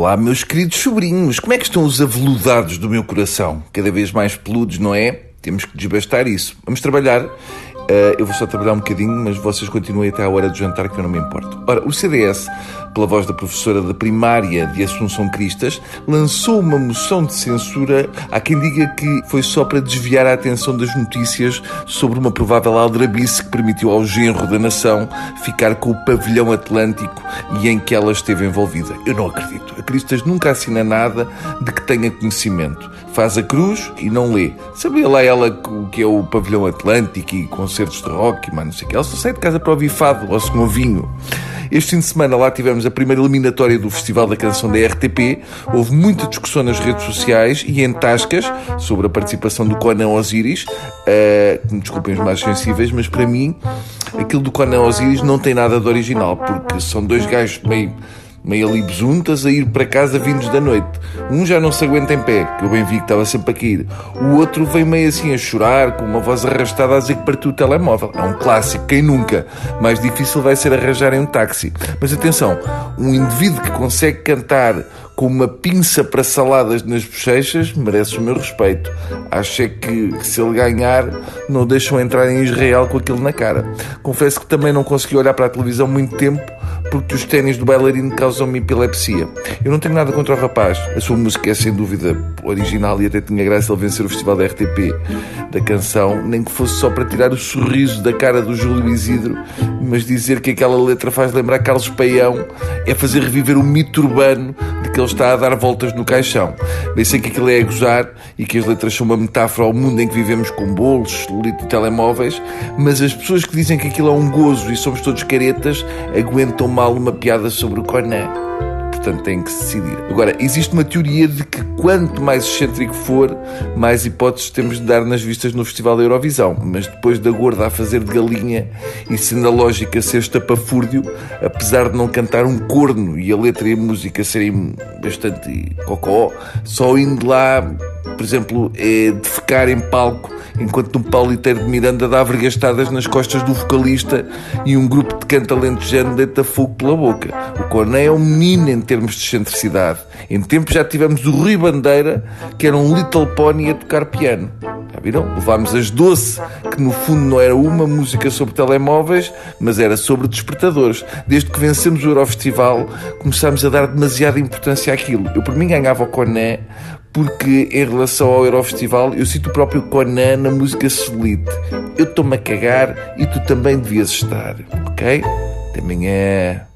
Olá, meus queridos sobrinhos, como é que estão os aveludados do meu coração? Cada vez mais peludos, não é? Temos que desbastar isso. Vamos trabalhar. Uh, eu vou só trabalhar um bocadinho, mas vocês continuem até à hora do jantar, que eu não me importo. Ora, o CDS pela voz da professora da primária de Assunção Cristas, lançou uma moção de censura. Há quem diga que foi só para desviar a atenção das notícias sobre uma provável aldrabice que permitiu ao genro da nação ficar com o pavilhão atlântico e em que ela esteve envolvida. Eu não acredito. A Cristas nunca assina nada de que tenha conhecimento. Faz a cruz e não lê. Sabia lá ela o que é o pavilhão atlântico e concertos de rock, mas não sei o que. Ela só sai de casa para ouvir fado ou se vinho. Este fim de semana lá tivemos a primeira eliminatória do Festival da Canção da RTP. Houve muita discussão nas redes sociais e em tascas sobre a participação do Conan Osiris. Uh, me desculpem os mais sensíveis, mas para mim aquilo do Conan Osiris não tem nada de original, porque são dois gajos meio meio ali besuntas, a ir para casa vindos da noite. Um já não se aguenta em pé, que eu bem vi que estava sempre a cair. O outro vem meio assim a chorar, com uma voz arrastada a dizer que partiu o telemóvel. É um clássico, quem nunca? Mais difícil vai ser arranjarem um táxi. Mas atenção, um indivíduo que consegue cantar com uma pinça para saladas nas bochechas merece o meu respeito. Acho é que, se ele ganhar, não deixam entrar em Israel com aquilo na cara. Confesso que também não consegui olhar para a televisão muito tempo porque os ténis do bailarino causam-me epilepsia. Eu não tenho nada contra o rapaz. A sua música é sem dúvida original e até tinha graça ele vencer o festival da RTP da canção, nem que fosse só para tirar o sorriso da cara do Júlio Isidro, mas dizer que aquela letra faz lembrar Carlos Paião é fazer reviver o mito urbano de que ele está a dar voltas no caixão. Bem sei que aquilo é a gozar e que as letras são uma metáfora ao mundo em que vivemos com bolos, celulite e telemóveis, mas as pessoas que dizem que aquilo é um gozo e somos todos caretas aguentam mal uma piada sobre o Conan portanto tem que se decidir. Agora, existe uma teoria de que quanto mais excêntrico for, mais hipóteses temos de dar nas vistas no Festival da Eurovisão. Mas depois da gorda a fazer de galinha e sendo a lógica ser estapafúrdio, apesar de não cantar um corno e a letra e a música serem bastante cocó, só indo lá, por exemplo, é defecar em palco enquanto um pauliteiro de Miranda dá vergastadas nas costas do vocalista e um grupo de canto alentejano deita fogo pela boca. O Corné é um menino em termos de excentricidade. Em tempo já tivemos o Rui Bandeira, que era um Little Pony a tocar piano. Já viram? Levámos as Doce, que no fundo não era uma música sobre telemóveis, mas era sobre despertadores. Desde que vencemos o Eurofestival, começámos a dar demasiada importância àquilo. Eu, por mim, ganhava o Coné porque em relação ao Eurofestival eu cito o próprio Conan na música Solite. Eu estou-me a cagar e tu também devias estar, ok? Até amanhã.